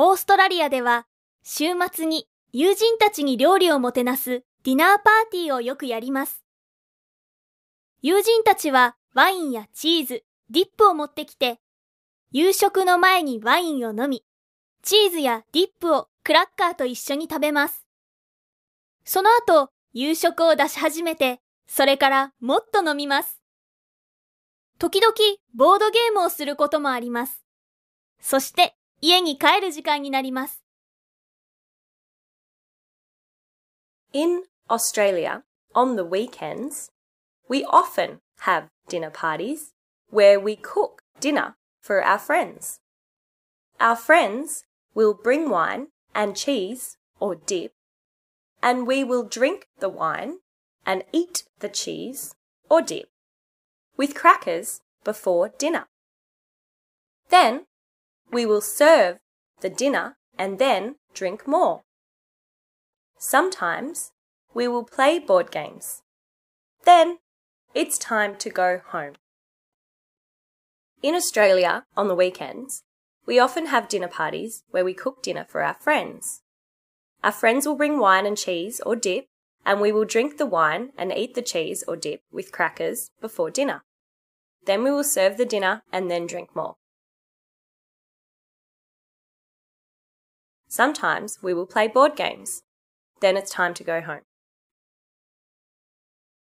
オーストラリアでは週末に友人たちに料理をもてなすディナーパーティーをよくやります。友人たちはワインやチーズ、ディップを持ってきて、夕食の前にワインを飲み、チーズやディップをクラッカーと一緒に食べます。その後、夕食を出し始めて、それからもっと飲みます。時々ボードゲームをすることもあります。そして家に帰る時間になります。 In Australia, on the weekends, we often have dinner parties where we cook dinner for our friends. Our friends will bring wine and cheese or dip, and we will drink the wine and eat the cheese or dip with crackers before dinner. Then we will serve the dinner and then drink more. Sometimes we will play board games. Then it's time to go home. In Australia, on the weekends, we often have dinner parties where we cook dinner for our friends. Our friends will bring wine and cheese or dip, and we will drink the wine and eat the cheese or dip with crackers before dinner. Then we will serve the dinner and then drink more. Sometimes we will play board games. Then it's time to go home.